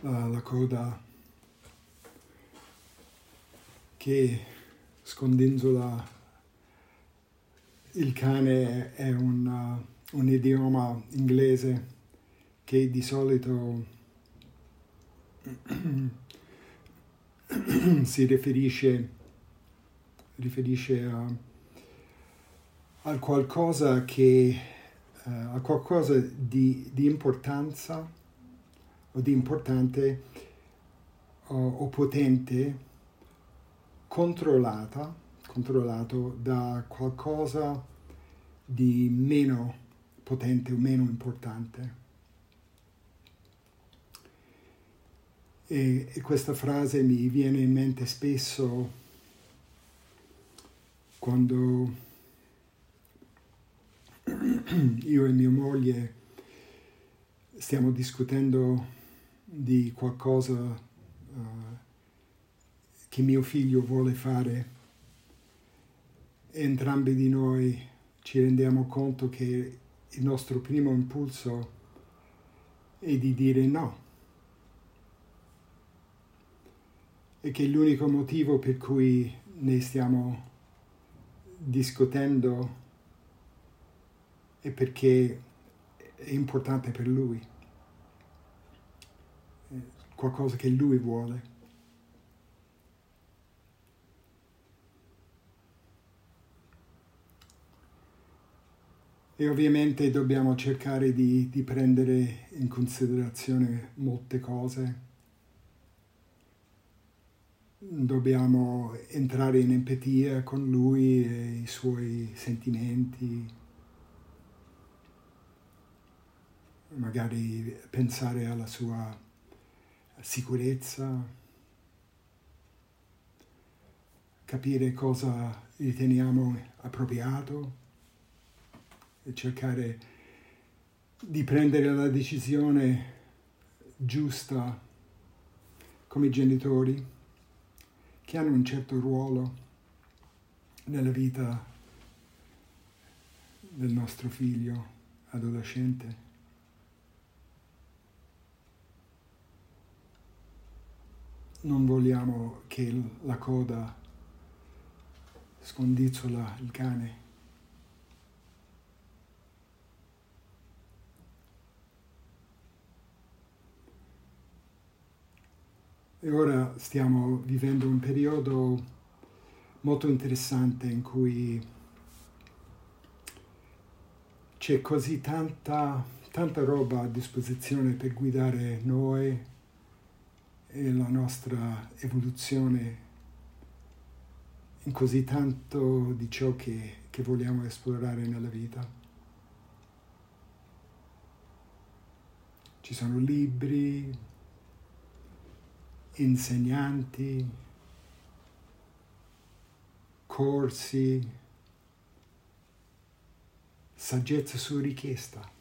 la, la coda che scondinzola il cane è un, uh, un idioma inglese che di solito si riferisce, riferisce a, a qualcosa che uh, a qualcosa di, di importanza o di importante o, o potente controllata, controllato da qualcosa di meno potente o meno importante. E, e questa frase mi viene in mente spesso quando io e mia moglie stiamo discutendo di qualcosa uh, che mio figlio vuole fare, entrambi di noi ci rendiamo conto che il nostro primo impulso è di dire no. E che l'unico motivo per cui ne stiamo discutendo è perché è importante per lui qualcosa che lui vuole. E ovviamente dobbiamo cercare di, di prendere in considerazione molte cose. Dobbiamo entrare in empatia con lui e i suoi sentimenti, magari pensare alla sua sicurezza, capire cosa riteniamo appropriato e cercare di prendere la decisione giusta come genitori che hanno un certo ruolo nella vita del nostro figlio adolescente. Non vogliamo che la coda scondizzola il cane. E ora stiamo vivendo un periodo molto interessante in cui c'è così tanta, tanta roba a disposizione per guidare noi e la nostra evoluzione in così tanto di ciò che, che vogliamo esplorare nella vita. Ci sono libri, insegnanti, corsi, saggezza su richiesta.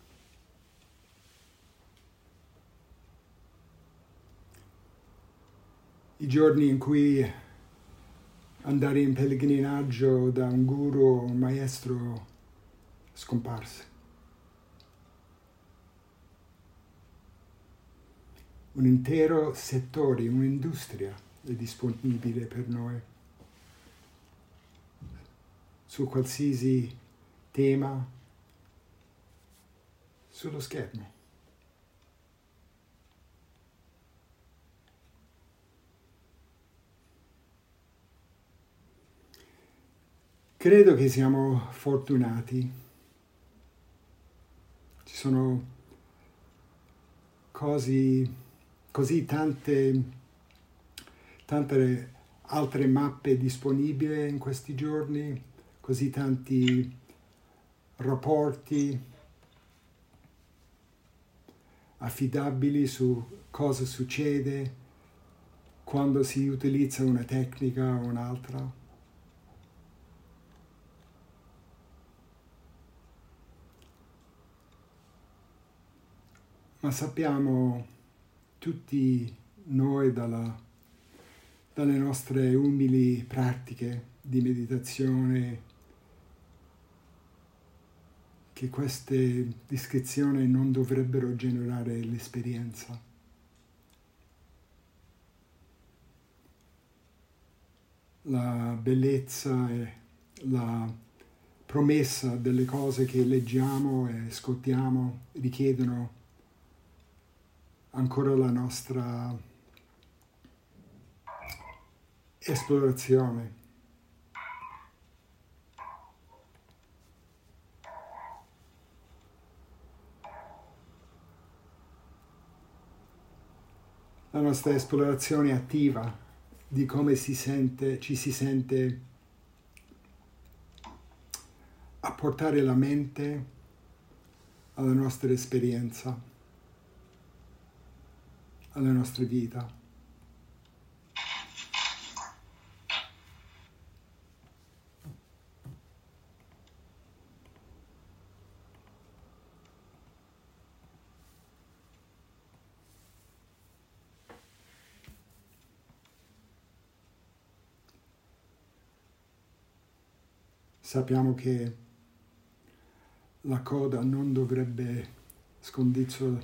I giorni in cui andare in pellegrinaggio da un guru o un maestro scomparse. Un intero settore, un'industria è disponibile per noi su qualsiasi tema sullo schermo. Credo che siamo fortunati. Ci sono così, così tante, tante altre mappe disponibili in questi giorni, così tanti rapporti affidabili su cosa succede quando si utilizza una tecnica o un'altra. ma sappiamo tutti noi dalla, dalle nostre umili pratiche di meditazione che queste descrizioni non dovrebbero generare l'esperienza. La bellezza e la promessa delle cose che leggiamo e ascoltiamo richiedono ancora la nostra esplorazione. La nostra esplorazione attiva di come si sente, ci si sente a portare la mente alla nostra esperienza, alla nostra vita. Sappiamo che la coda non dovrebbe scondizzola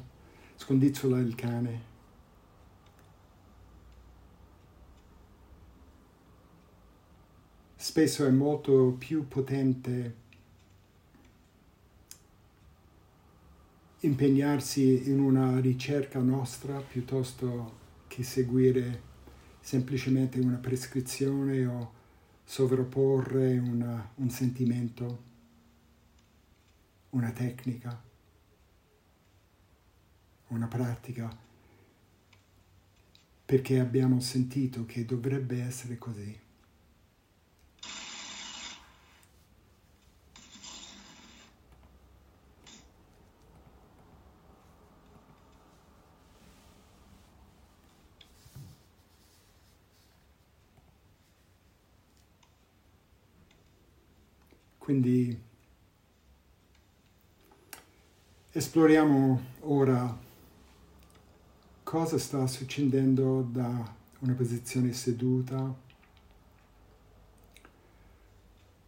il cane. Spesso è molto più potente impegnarsi in una ricerca nostra piuttosto che seguire semplicemente una prescrizione o sovrapporre una, un sentimento una tecnica, una pratica, perché abbiamo sentito che dovrebbe essere così. Quindi Esploriamo ora cosa sta succedendo da una posizione seduta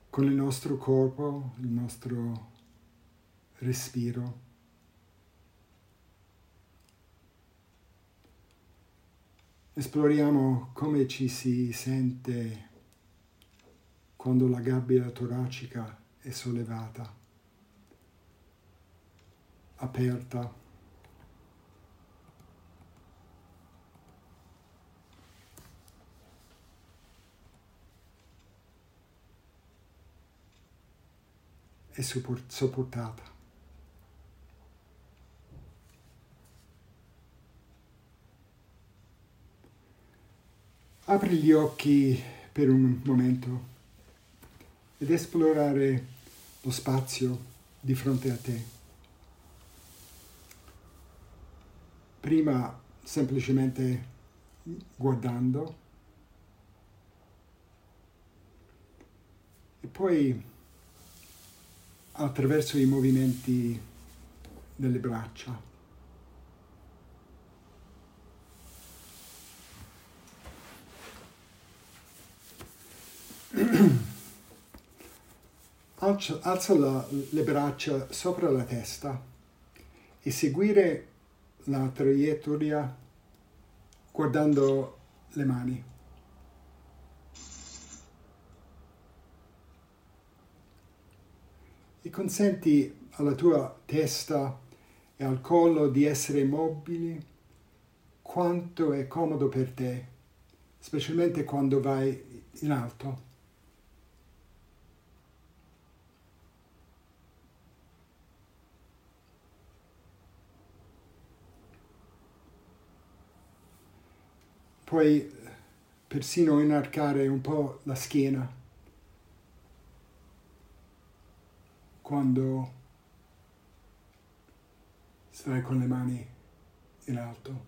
con il nostro corpo, il nostro respiro. Esploriamo come ci si sente quando la gabbia toracica è sollevata aperta. e sopportata. Apri gli occhi per un momento ed esplorare lo spazio di fronte a te. prima semplicemente guardando e poi attraverso i movimenti delle braccia. Alza, la, le braccia sopra la testa e seguire la traiettoria guardando le mani. E consenti alla tua testa e al collo di essere mobili quanto è comodo per te, specialmente quando vai in alto. Puoi persino inarcare un po' la schiena quando stai con le mani in alto.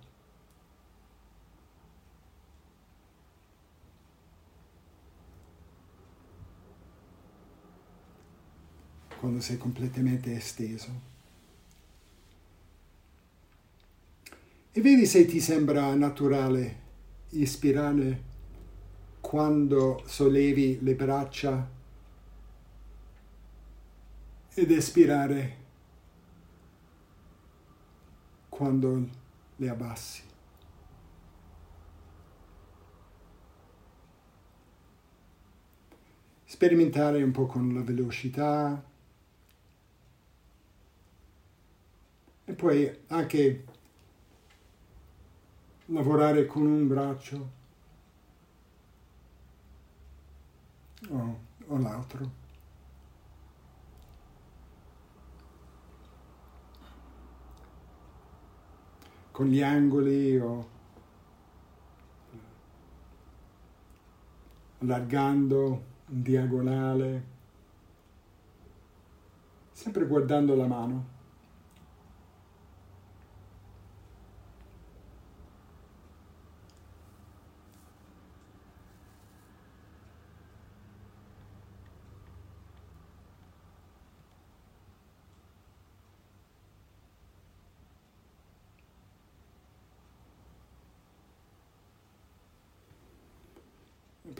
Quando sei completamente esteso. E vedi se ti sembra naturale ispirare quando sollevi le braccia ed espirare quando le abbassi. sperimentare un po' con la velocità e poi anche lavorare con un braccio o, o l'altro. Con gli angoli o allargando in diagonale, sempre guardando la mano.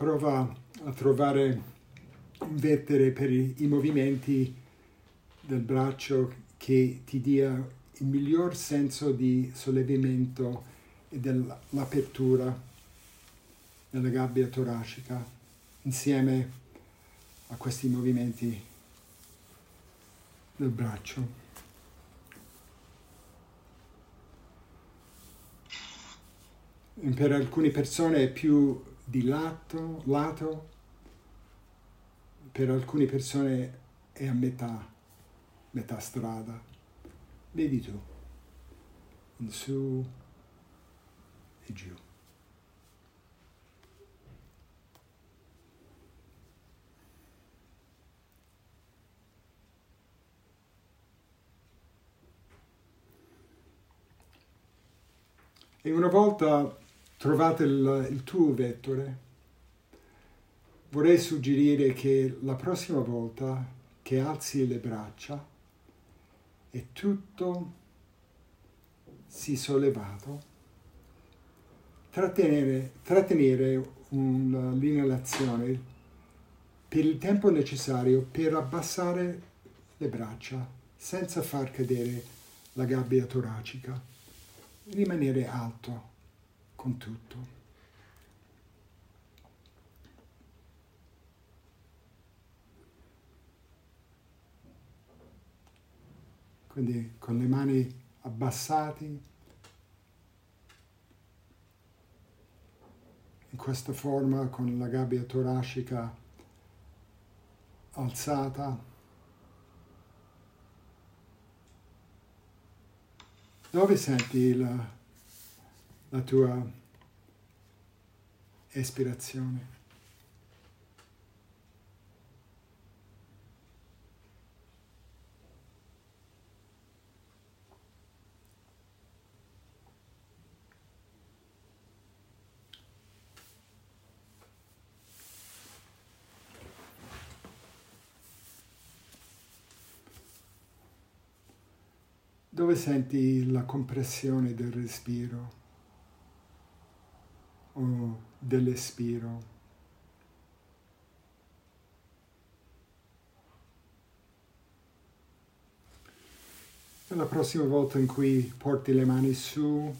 Prova a trovare, invertere per i, i movimenti del braccio che ti dia il miglior senso di sollevamento e dell'apertura della gabbia toracica insieme a questi movimenti del braccio. Per alcune persone è più di lato, lato per alcune persone è a metà, metà strada. Vedi tu, in su e giù. E una volta trovate il, il tuo vettore, vorrei suggerire che la prossima volta che alzi le braccia e tutto si sollevato, trattenere, trattenere l'inalazione per il tempo necessario per abbassare le braccia senza far cadere la gabbia toracica, rimanere alto con tutto. Quindi con le mani abbassate, in questa forma con la gabbia toracica alzata. Dove senti la la tua espirazione. Dove senti la compressione del respiro? O dell'espiro. La prossima volta in cui porti le mani su,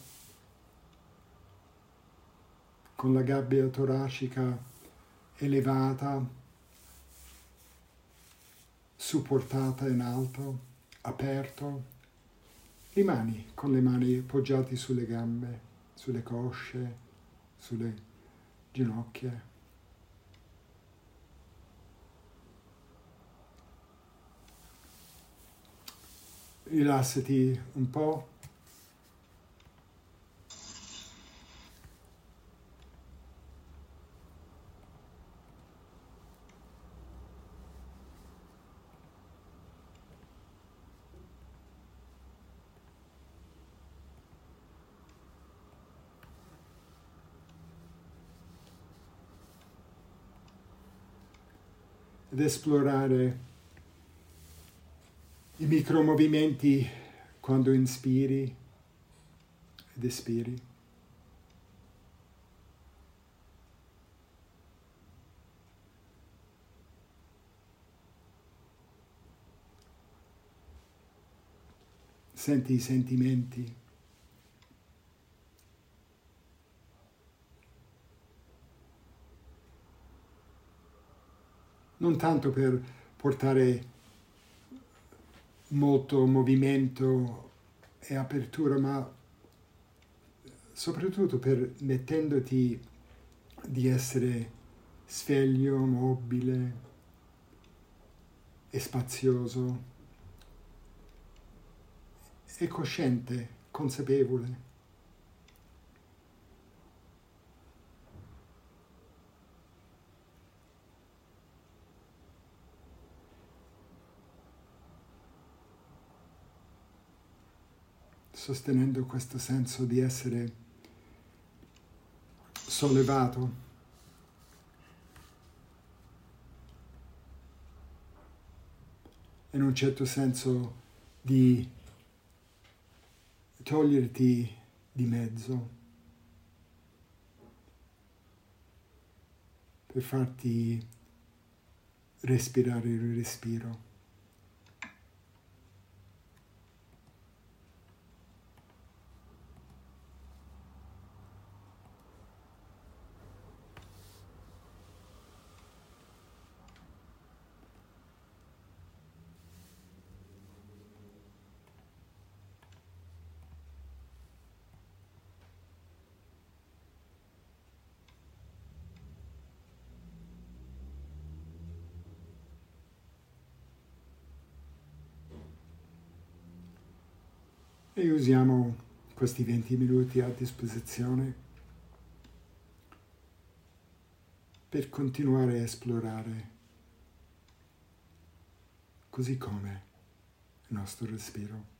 con la gabbia toracica elevata, supportata in alto, aperto, rimani con le mani appoggiate sulle gambe, sulle cosce, sulle ginocchia. Rilassati un po'. Ed esplorare i micromovimenti quando inspiri ed espiri. Senti i sentimenti. Non tanto per portare molto movimento e apertura, ma soprattutto permettendoti di essere sveglio, mobile e spazioso e cosciente, consapevole. Sostenendo questo senso di essere sollevato. In un certo senso di toglierti di mezzo per farti respirare il respiro. E usiamo questi 20 minuti a disposizione per continuare a esplorare così come il nostro respiro.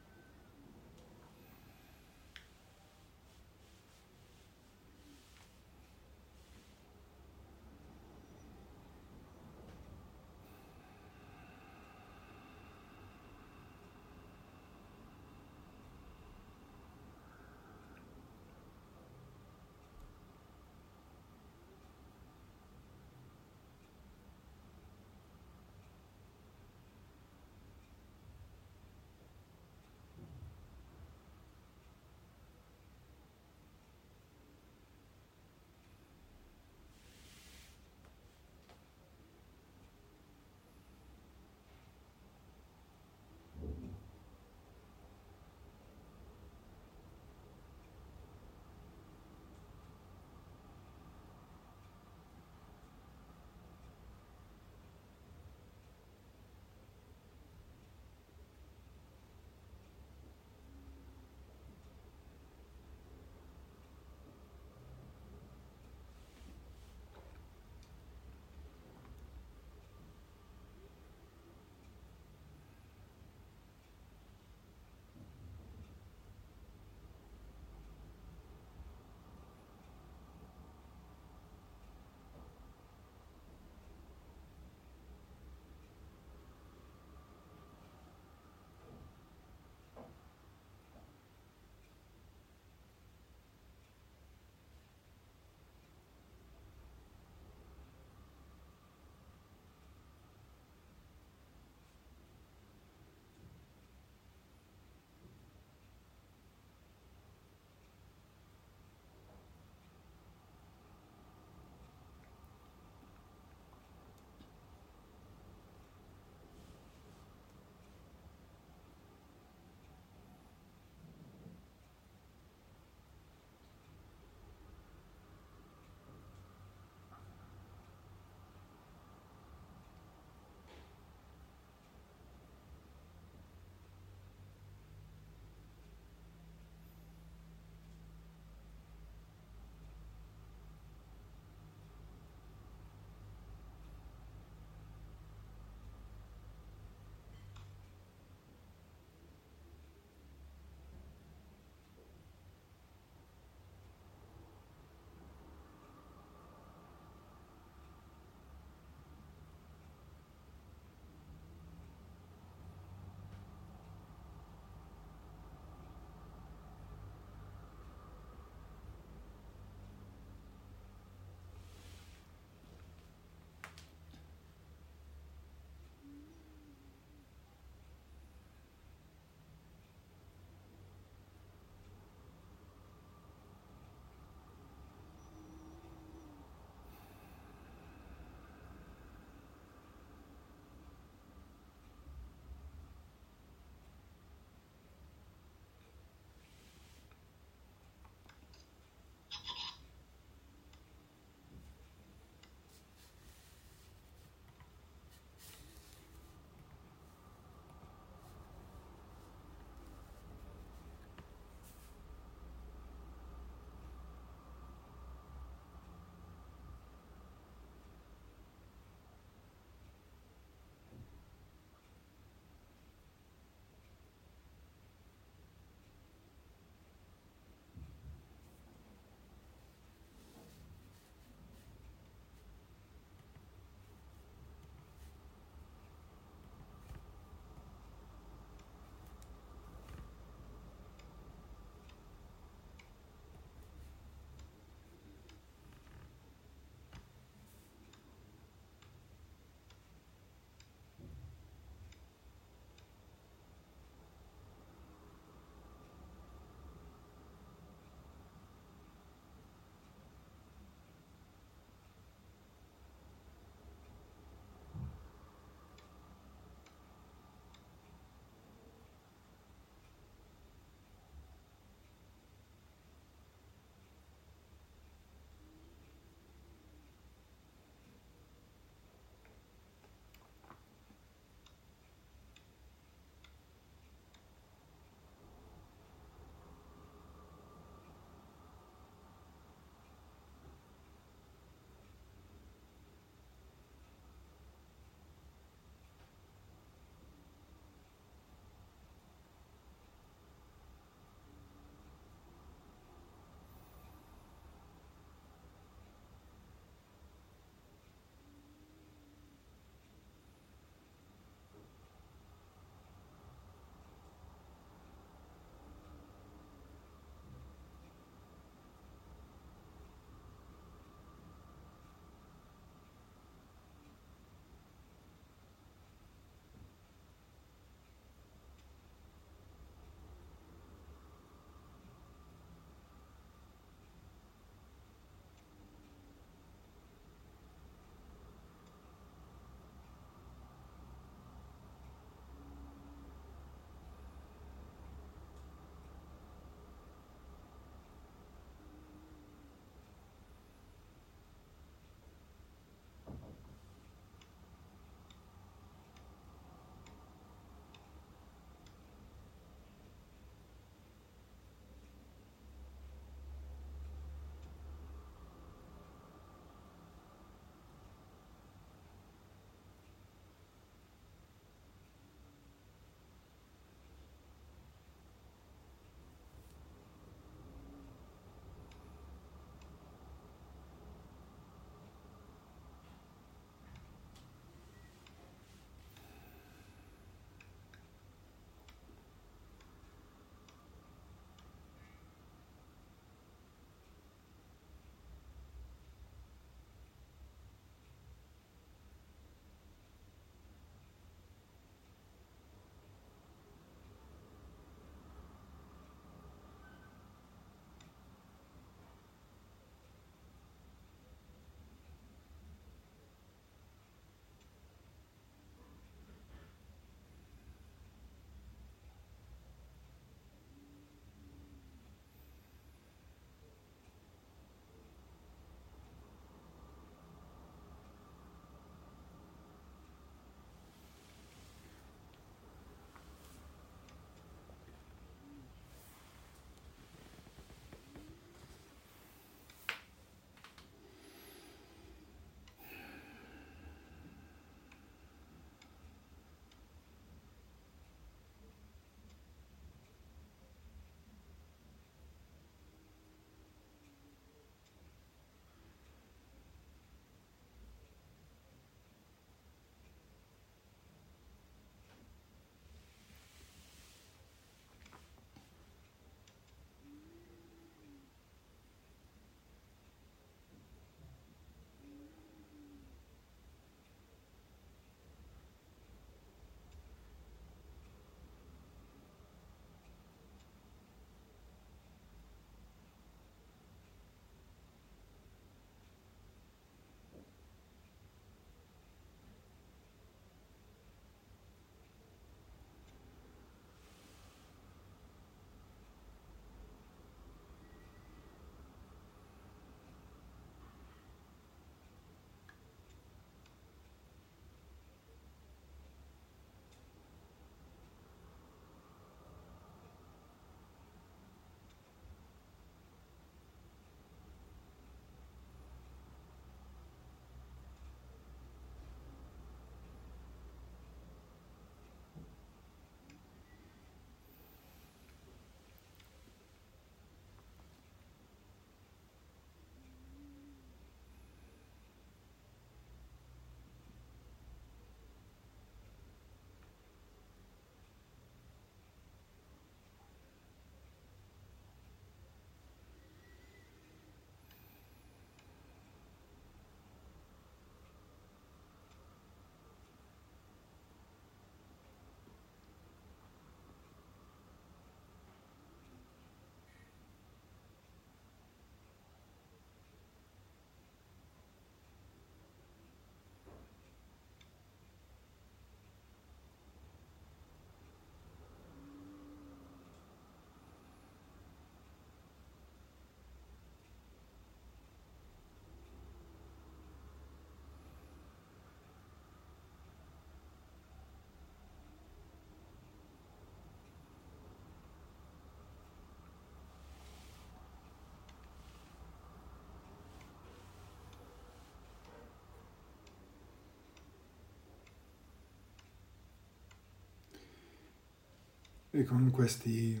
E con questi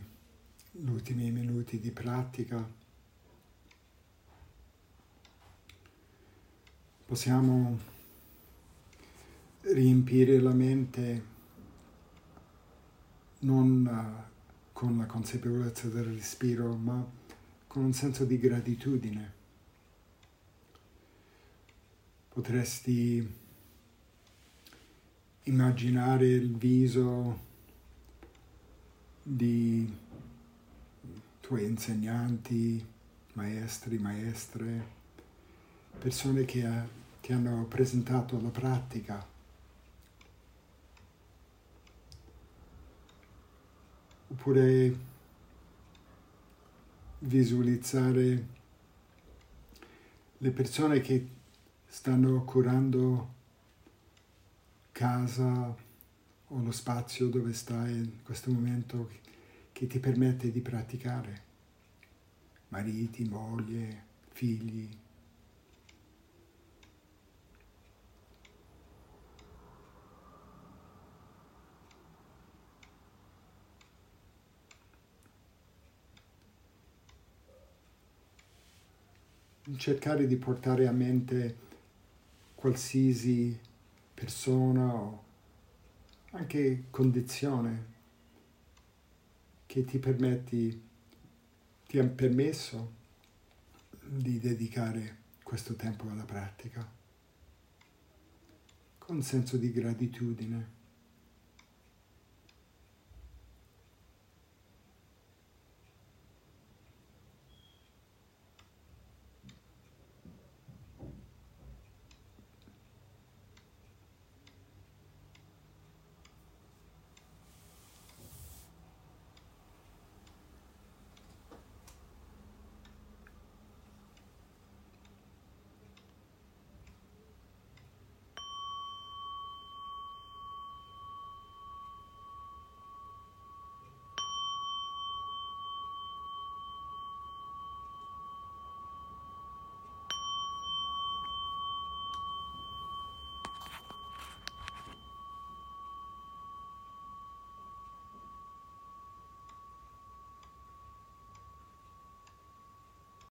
ultimi minuti di pratica possiamo riempire la mente non uh, con la consapevolezza del respiro, ma con un senso di gratitudine. Potresti immaginare il viso di tuoi insegnanti, maestri, maestre, persone che eh, ti hanno presentato la pratica. Oppure visualizzare le persone che stanno curando casa o lo spazio dove stai in questo momento che ti permette di praticare. Mariti, moglie, figli. Cercare di portare a mente qualsiasi persona o anche condizione che ti permetti, ti ha permesso di dedicare questo tempo alla pratica con senso di gratitudine.